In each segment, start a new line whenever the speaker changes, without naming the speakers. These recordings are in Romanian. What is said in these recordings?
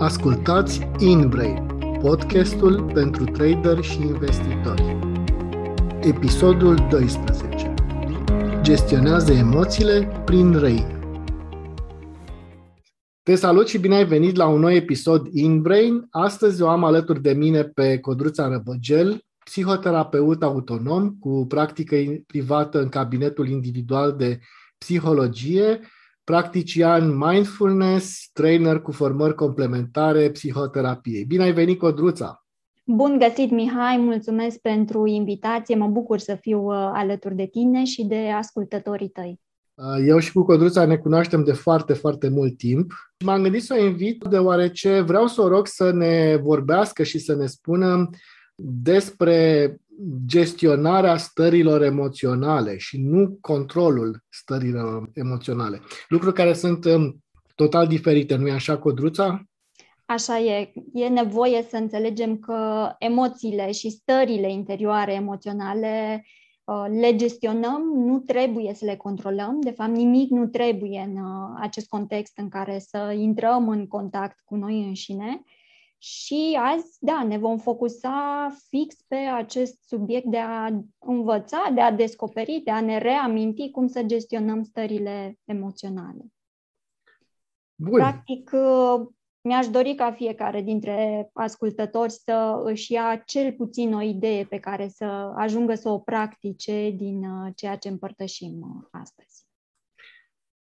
Ascultați InBrain, podcastul pentru trader și investitori. Episodul 12. Gestionează emoțiile prin REI. Te salut și bine ai venit la un nou episod InBrain. Astăzi o am alături de mine pe Codruța Răbăgel, psihoterapeut autonom cu practică privată în cabinetul individual de psihologie, practician mindfulness, trainer cu formări complementare psihoterapiei. Bine ai venit, Codruța!
Bun găsit, Mihai! Mulțumesc pentru invitație. Mă bucur să fiu uh, alături de tine și de ascultătorii tăi.
Uh, eu și cu Codruța ne cunoaștem de foarte, foarte mult timp. M-am gândit să o invit deoarece vreau să o rog să ne vorbească și să ne spună despre gestionarea stărilor emoționale și nu controlul stărilor emoționale. Lucruri care sunt um, total diferite, nu-i așa, Codruța?
Așa e. E nevoie să înțelegem că emoțiile și stările interioare emoționale uh, le gestionăm, nu trebuie să le controlăm. De fapt, nimic nu trebuie în uh, acest context în care să intrăm în contact cu noi înșine. Și azi, da, ne vom focusa fix pe acest subiect de a învăța, de a descoperi, de a ne reaminti cum să gestionăm stările emoționale.
Bun.
Practic, uh, mi-aș dori ca fiecare dintre ascultători să își ia cel puțin o idee pe care să ajungă să o practice din uh, ceea ce împărtășim uh, astăzi.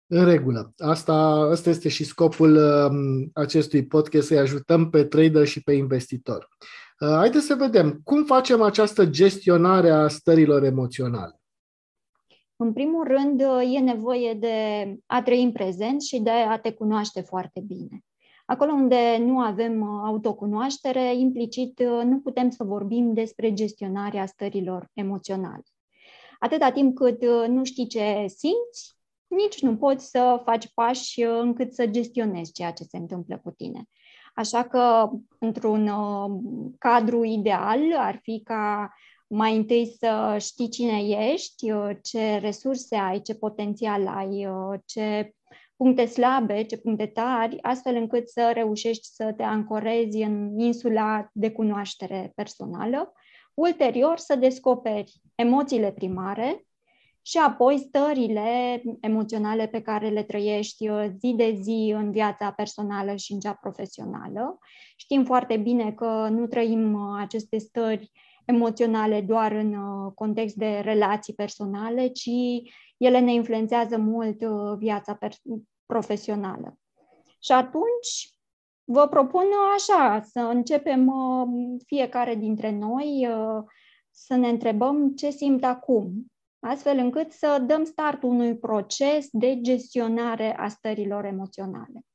În regulă. Asta, asta este și scopul um, acestui podcast, să-i ajutăm pe trader și pe investitor. Uh, haideți să vedem cum facem această gestionare a stărilor emoționale.
În primul rând, uh, e nevoie de a trăi în prezent și de a te cunoaște foarte bine. Acolo unde nu avem uh, autocunoaștere, implicit nu putem să vorbim despre gestionarea stărilor emoționale. Atâta timp cât nu știi ce simți, nici nu poți să faci pași uh, încât să gestionezi ceea ce se întâmplă cu tine. Așa că, într-un uh, cadru ideal, ar fi ca mai întâi să știi cine ești, uh, ce resurse ai, ce potențial ai, ce puncte slabe, ce puncte tari, astfel încât să reușești să te ancorezi în insula de cunoaștere personală. Ulterior, să descoperi emoțiile primare, și apoi stările emoționale pe care le trăiești uh, zi de zi în viața personală și în cea profesională. Știm foarte bine că nu trăim uh, aceste stări emoționale doar în uh, context de relații personale, ci ele ne influențează mult viața profesională. Și atunci vă propun așa, să începem fiecare dintre noi să ne întrebăm ce simt acum, astfel încât să dăm start unui proces de gestionare a stărilor emoționale.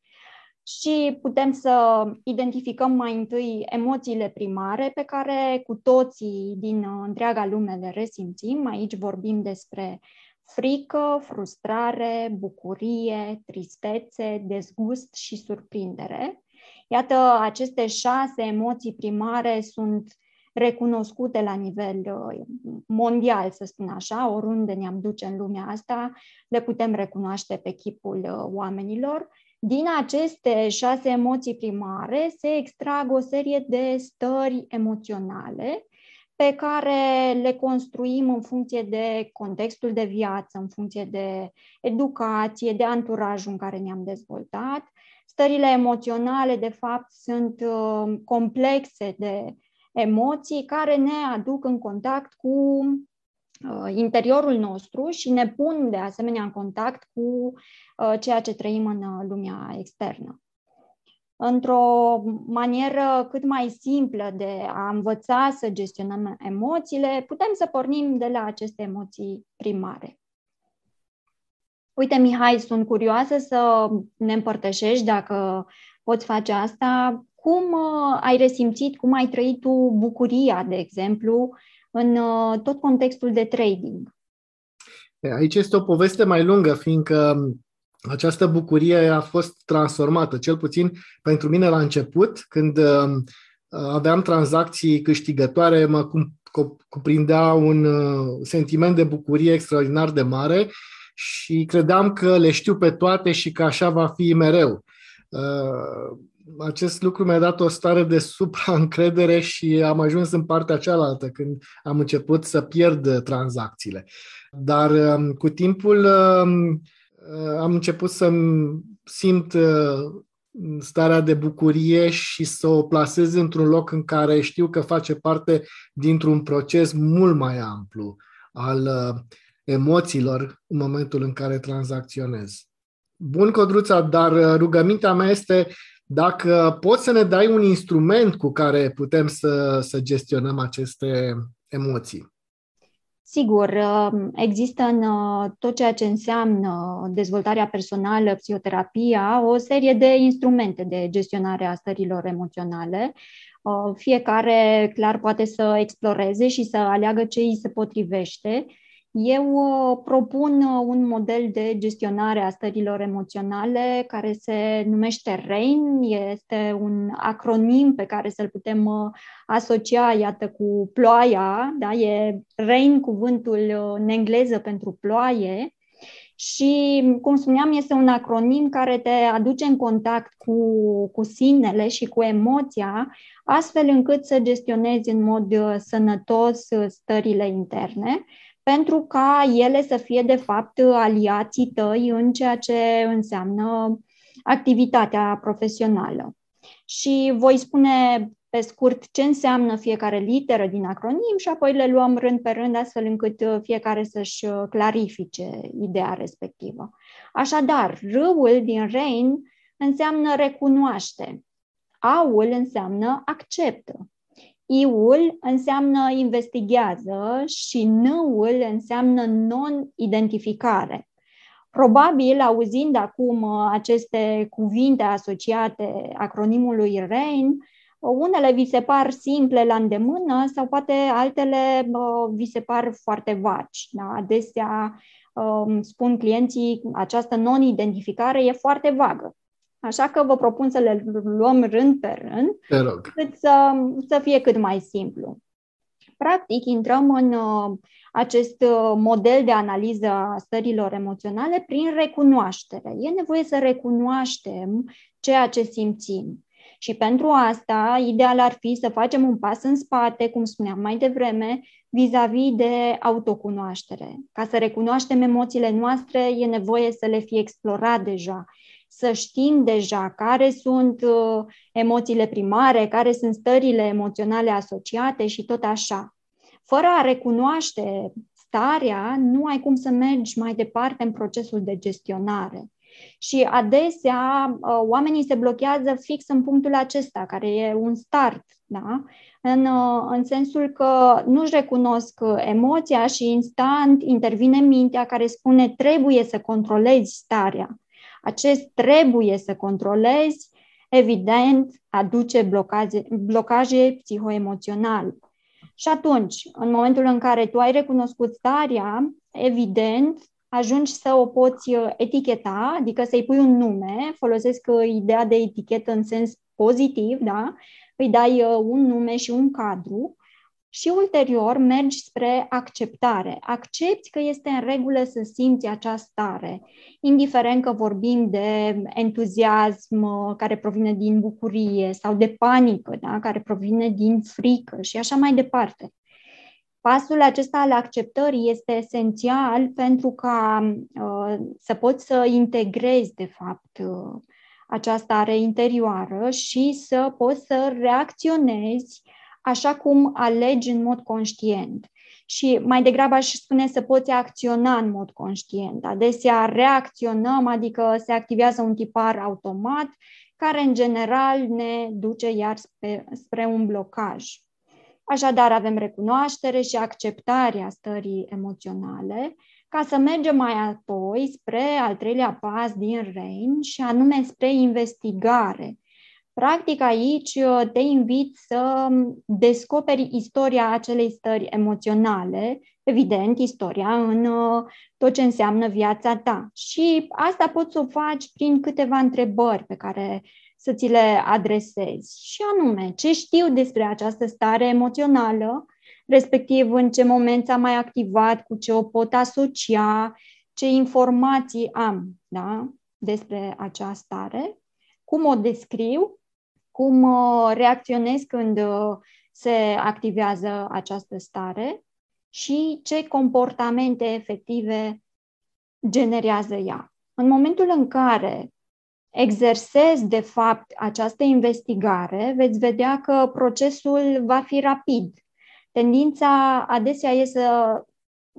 Și putem să identificăm mai întâi emoțiile primare pe care cu toții din întreaga lume le resimțim. Aici vorbim despre frică, frustrare, bucurie, tristețe, dezgust și surprindere. Iată, aceste șase emoții primare sunt recunoscute la nivel uh, mondial, să spun așa, oriunde ne-am duce în lumea asta, le putem recunoaște pe chipul uh, oamenilor. Din aceste șase emoții primare se extrag o serie de stări emoționale pe care le construim în funcție de contextul de viață, în funcție de educație, de anturajul în care ne-am dezvoltat. Stările emoționale, de fapt, sunt uh, complexe de emoții care ne aduc în contact cu uh, interiorul nostru și ne pun de asemenea în contact cu uh, ceea ce trăim în uh, lumea externă. Într-o manieră cât mai simplă de a învăța să gestionăm emoțiile, putem să pornim de la aceste emoții primare. Uite, Mihai, sunt curioasă să ne împărtășești, dacă poți face asta, cum uh, ai resimțit, cum ai trăit tu bucuria, de exemplu, în uh, tot contextul de trading?
Aici este o poveste mai lungă, fiindcă această bucurie a fost transformată, cel puțin pentru mine la început, când uh, aveam tranzacții câștigătoare, mă cuprindea un sentiment de bucurie extraordinar de mare și credeam că le știu pe toate și că așa va fi mereu. Acest lucru mi-a dat o stare de supraîncredere și am ajuns în partea cealaltă când am început să pierd tranzacțiile. Dar um, cu timpul um, uh, am început să simt uh, starea de bucurie și să o plasez într-un loc în care știu că face parte dintr-un proces mult mai amplu al uh, emoțiilor în momentul în care tranzacționez. Bun, Codruța, dar rugămintea mea este dacă poți să ne dai un instrument cu care putem să, să gestionăm aceste emoții.
Sigur, um, există în uh, tot ceea ce înseamnă dezvoltarea personală, psihoterapia, o serie de instrumente de gestionare a stărilor emoționale. Uh, fiecare, clar, poate să exploreze și să aleagă ce îi se potrivește eu uh, propun uh, un model de gestionare a stărilor emoționale care se numește RAIN, este un acronim pe care să-l putem uh, asocia, iată, cu ploaia, da? e RAIN cuvântul în engleză pentru ploaie, și, cum spuneam, este un acronim care te aduce în contact cu, cu sinele și cu emoția, astfel încât să gestionezi în mod sănătos stările interne pentru ca ele să fie, de fapt, aliații tăi în ceea ce înseamnă activitatea profesională. Și voi spune pe scurt ce înseamnă fiecare literă din acronim și apoi le luăm rând pe rând astfel încât fiecare să-și clarifice ideea respectivă. Așadar, râul din Rain înseamnă recunoaște, aul înseamnă acceptă, I-ul înseamnă investigează și N-ul înseamnă non-identificare. Probabil, auzind acum uh, aceste cuvinte asociate acronimului RAIN, unele vi se par simple la îndemână sau poate altele uh, vi se par foarte vagi. Da? Adesea um, spun clienții, această non-identificare e foarte vagă. Așa că vă propun să le luăm rând pe rând,
Te rog.
cât să, să fie cât mai simplu. Practic, intrăm în uh, acest uh, model de analiză a stărilor emoționale prin recunoaștere. E nevoie să recunoaștem ceea ce simțim. Și pentru asta, ideal ar fi să facem un pas în spate, cum spuneam mai devreme, vis-a-vis de autocunoaștere. Ca să recunoaștem emoțiile noastre, e nevoie să le fie explorat deja să știm deja care sunt uh, emoțiile primare, care sunt stările emoționale asociate și tot așa. Fără a recunoaște starea, nu ai cum să mergi mai departe în procesul de gestionare. Și adesea uh, oamenii se blochează fix în punctul acesta, care e un start, da? în, uh, în sensul că nu-și recunosc emoția și instant intervine mintea care spune trebuie să controlezi starea acest trebuie să controlezi, evident, aduce blocaje, blocaje psihoemoționale. Și atunci, în momentul în care tu ai recunoscut starea, evident, ajungi să o poți uh, eticheta, adică să-i pui un nume, folosesc uh, ideea de etichetă în sens pozitiv, da? îi dai uh, un nume și un cadru și ulterior mergi spre acceptare. Accepti că este în regulă să simți această stare, indiferent că vorbim de entuziasm uh, care provine din bucurie sau de panică, da? care provine din frică și așa mai departe. Pasul acesta al acceptării este esențial pentru ca uh, să poți să integrezi, de fapt, uh, această stare interioară și să poți să reacționezi așa cum alegi în mod conștient. Și mai degrabă aș spune să poți acționa în mod conștient. Adesea reacționăm, adică se activează un tipar automat, care în general ne duce iar spre, spre un blocaj. Așadar, avem recunoaștere și acceptarea stării emoționale, ca să mergem mai apoi spre al treilea pas din RAIN și anume spre investigare, Practic aici uh, te invit să um, descoperi istoria acelei stări emoționale, evident, istoria în uh, tot ce înseamnă viața ta. Și asta poți să o faci prin câteva întrebări pe care să ți le adresezi. Și anume, ce știu despre această stare emoțională, respectiv în ce moment s-a mai activat, cu ce o pot asocia, ce informații am da, despre această stare, cum o descriu cum reacționezi când se activează această stare și ce comportamente efective generează ea. În momentul în care exersezi, de fapt, această investigare, veți vedea că procesul va fi rapid. Tendința adesea e să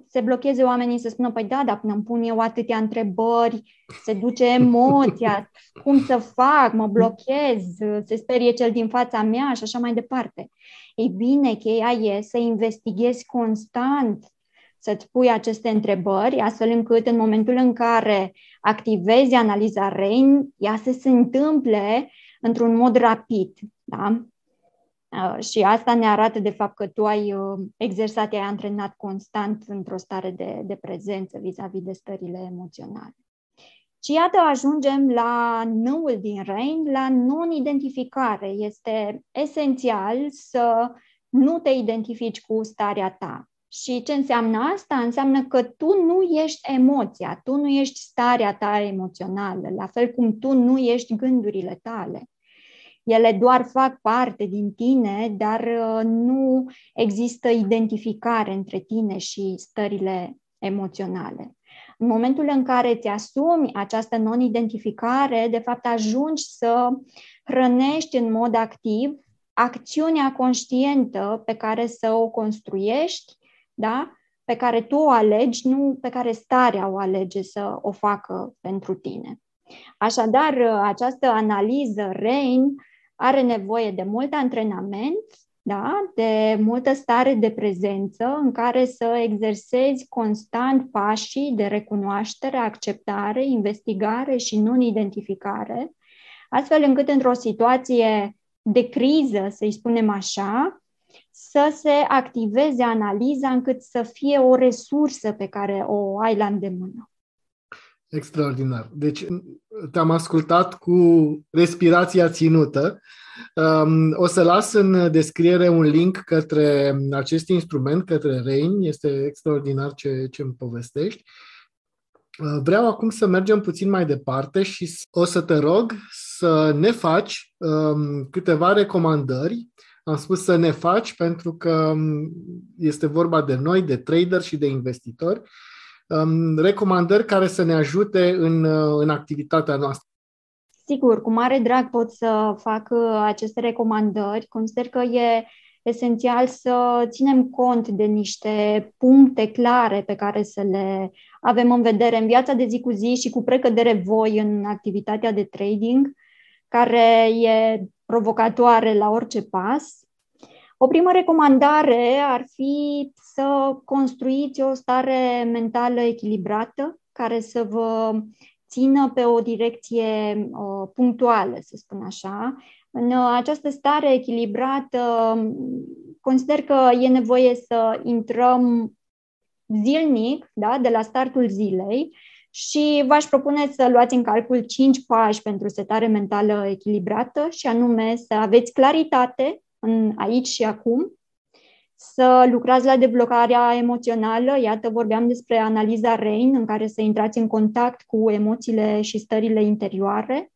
se blocheze oamenii să spună, păi da, dar până îmi pun eu atâtea întrebări, se duce emoția, cum să fac, mă blochez, se sperie cel din fața mea și așa mai departe. Ei bine, cheia e să investighezi constant, să-ți pui aceste întrebări, astfel încât în momentul în care activezi analiza RAIN, ea să se întâmple într-un mod rapid. Da? Uh, și asta ne arată de fapt că tu ai uh, exersat, ai antrenat constant într-o stare de, de prezență vis-a-vis de stările emoționale. Și iată, ajungem la năul din RAIN, la non-identificare. Este esențial să nu te identifici cu starea ta. Și ce înseamnă asta? Înseamnă că tu nu ești emoția, tu nu ești starea ta emoțională, la fel cum tu nu ești gândurile tale. Ele doar fac parte din tine, dar uh, nu există identificare între tine și stările emoționale. În momentul în care îți asumi această non-identificare, de fapt ajungi să hrănești în mod activ acțiunea conștientă pe care să o construiești, da? pe care tu o alegi, nu pe care starea o alege să o facă pentru tine. Așadar, această analiză RAIN are nevoie de mult antrenament, da? de multă stare de prezență în care să exersezi constant pașii de recunoaștere, acceptare, investigare și non-identificare, astfel încât într-o situație de criză, să-i spunem așa, să se activeze analiza încât să fie o resursă pe care o ai la îndemână.
Extraordinar. Deci te-am ascultat cu respirația ținută. Um, o să las în descriere un link către acest instrument, către RAIN. Este extraordinar ce, ce îmi povestești. Uh, vreau acum să mergem puțin mai departe și o să te rog să ne faci um, câteva recomandări. Am spus să ne faci pentru că um, este vorba de noi, de trader și de investitori Um, recomandări care să ne ajute în, uh, în activitatea noastră.
Sigur, cu mare drag pot să fac uh, aceste recomandări. Consider că e esențial să ținem cont de niște puncte clare pe care să le avem în vedere în viața de zi cu zi și cu precădere voi în activitatea de trading, care e provocatoare la orice pas. O primă recomandare ar fi să construiți o stare mentală echilibrată care să vă țină pe o direcție uh, punctuală, să spun așa. În uh, această stare echilibrată, consider că e nevoie să intrăm zilnic, da, de la startul zilei, și v-aș propune să luați în calcul 5 pași pentru setare mentală echilibrată și anume să aveți claritate în aici și acum, să lucrați la deblocarea emoțională. Iată, vorbeam despre analiza RAIN, în care să intrați în contact cu emoțiile și stările interioare.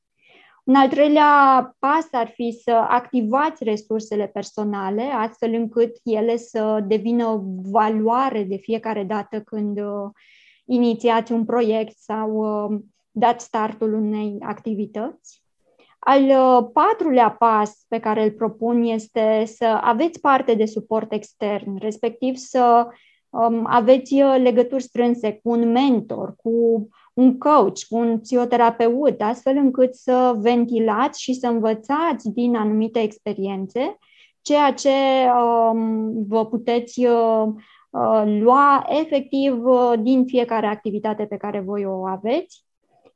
Un al treilea pas ar fi să activați resursele personale, astfel încât ele să devină valoare de fiecare dată când uh, inițiați un proiect sau uh, dați startul unei activități. Al uh, patrulea pas pe care îl propun este să aveți parte de suport extern, respectiv să um, aveți uh, legături strânse cu un mentor, cu un coach, cu un psihoterapeut, astfel încât să ventilați și să învățați din anumite experiențe ceea ce um, vă puteți uh, uh, lua efectiv uh, din fiecare activitate pe care voi o aveți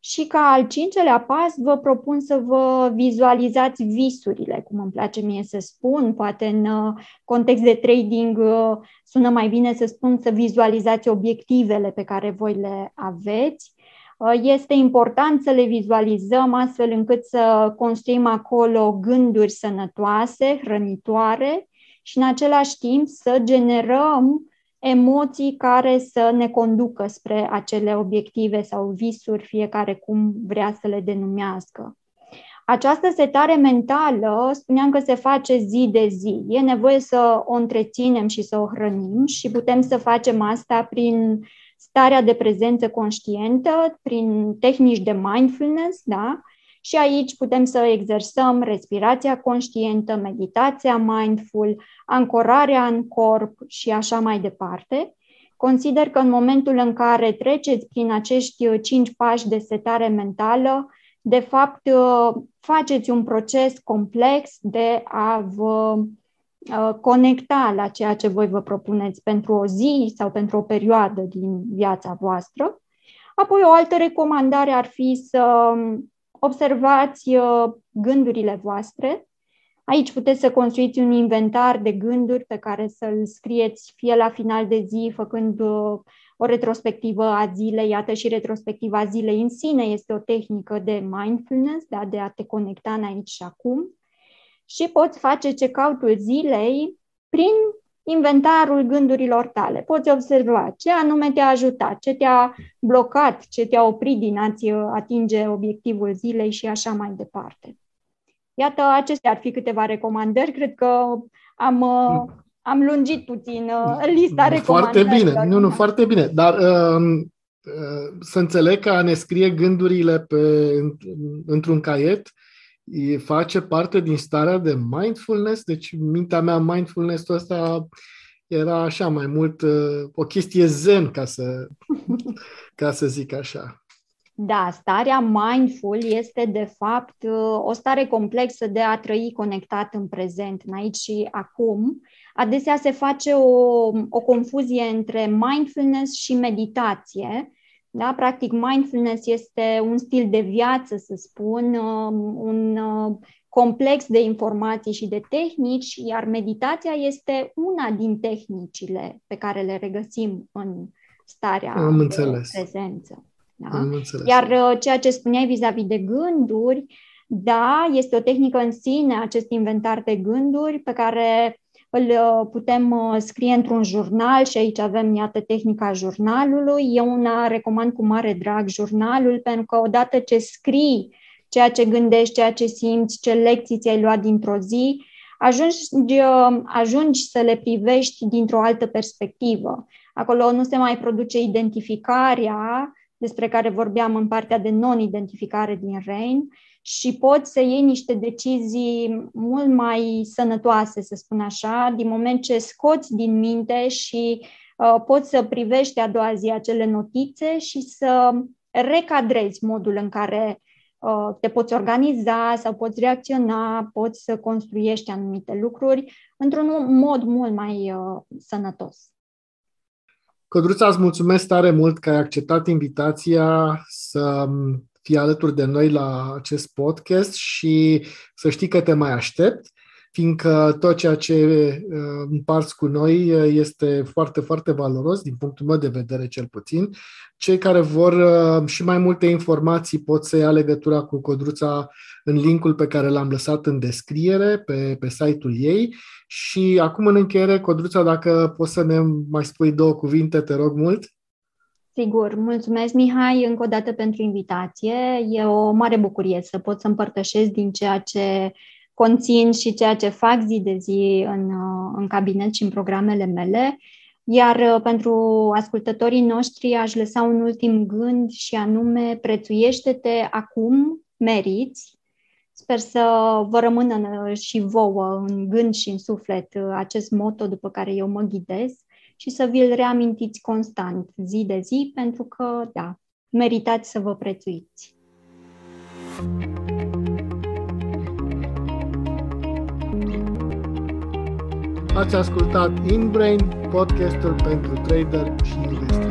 și ca al cincelea pas vă propun să vă vizualizați visurile, cum îmi place mie să spun, poate în uh, context de trading uh, sună mai bine să spun să vizualizați obiectivele pe care voi le aveți. Uh, este important să le vizualizăm astfel încât să construim acolo gânduri sănătoase, hrănitoare și în același timp să generăm emoții care să ne conducă spre acele obiective sau visuri, fiecare cum vrea să le denumească. Această setare mentală, spuneam că se face zi de zi. E nevoie să o întreținem și să o hrănim și putem să facem asta prin starea de prezență conștientă, prin tehnici de mindfulness, da? Și aici putem să exersăm respirația conștientă, meditația mindful, ancorarea în corp și așa mai departe. Consider că în momentul în care treceți prin acești cinci pași de setare mentală, de fapt faceți un proces complex de a vă uh, conecta la ceea ce voi vă propuneți pentru o zi sau pentru o perioadă din viața voastră. Apoi, o altă recomandare ar fi să observați uh, gândurile voastre. Aici puteți să construiți un inventar de gânduri pe care să-l scrieți fie la final de zi, făcând uh, o retrospectivă a zilei, iată și retrospectiva zilei în sine este o tehnică de mindfulness, da, de a te conecta în aici și acum. Și poți face check-out-ul zilei prin inventarul gândurilor tale. Poți observa ce anume te-a ajutat, ce te-a blocat, ce te-a oprit din a-ți atinge obiectivul zilei și așa mai departe. Iată, acestea ar fi câteva recomandări. Cred că am am lungit puțin uh, lista
Foarte bine, nu, nu, foarte bine. Dar uh, uh, să înțeleg că a ne scrie gândurile pe, într-un caiet face parte din starea de mindfulness, deci mintea mea mindfulness-ul ăsta era așa mai mult uh, o chestie zen, ca să, ca să zic așa.
Da, starea mindful este de fapt uh, o stare complexă de a trăi conectat în prezent, în aici și acum, adesea se face o, o confuzie între mindfulness și meditație. Da? Practic, mindfulness este un stil de viață, să spun, um, un uh, complex de informații și de tehnici, iar meditația este una din tehnicile pe care le regăsim în starea Am de înțeles. prezență. Da? Am înțeles. Iar uh, ceea ce spuneai vis-a-vis de gânduri, da, este o tehnică în sine, acest inventar de gânduri pe care îl uh, putem uh, scrie într-un jurnal și aici avem, iată, tehnica jurnalului. Eu una recomand cu mare drag jurnalul pentru că odată ce scrii ceea ce gândești, ceea ce simți, ce lecții ți-ai luat dintr-o zi, ajungi, uh, ajungi să le privești dintr-o altă perspectivă. Acolo nu se mai produce identificarea despre care vorbeam în partea de non-identificare din RAIN, și poți să iei niște decizii mult mai sănătoase, să spun așa, din moment ce scoți din minte și uh, poți să privești a doua zi acele notițe și să recadrezi modul în care uh, te poți organiza sau poți reacționa, poți să construiești anumite lucruri într-un mod mult mai uh, sănătos.
Codruța, îți mulțumesc tare mult că ai acceptat invitația să fii alături de noi la acest podcast și să știi că te mai aștept, fiindcă tot ceea ce uh, împarți cu noi uh, este foarte, foarte valoros, din punctul meu de vedere cel puțin. Cei care vor uh, și mai multe informații pot să ia legătura cu Codruța în linkul pe care l-am lăsat în descriere pe, pe site-ul ei. Și acum, în încheiere, Codruța, dacă poți să ne mai spui două cuvinte, te rog mult.
Sigur, mulțumesc Mihai încă o dată pentru invitație. E o mare bucurie să pot să împărtășesc din ceea ce conțin și ceea ce fac zi de zi în, în cabinet și în programele mele. Iar uh, pentru ascultătorii noștri aș lăsa un ultim gând și anume prețuiește-te acum, meriți. Sper să vă rămână uh, și vouă în gând și în suflet uh, acest moto după care eu mă ghidez și să vi-l reamintiți constant, zi de zi, pentru că, da, meritați să vă prețuiți.
Ați ascultat InBrain, podcastul pentru trader și investitori.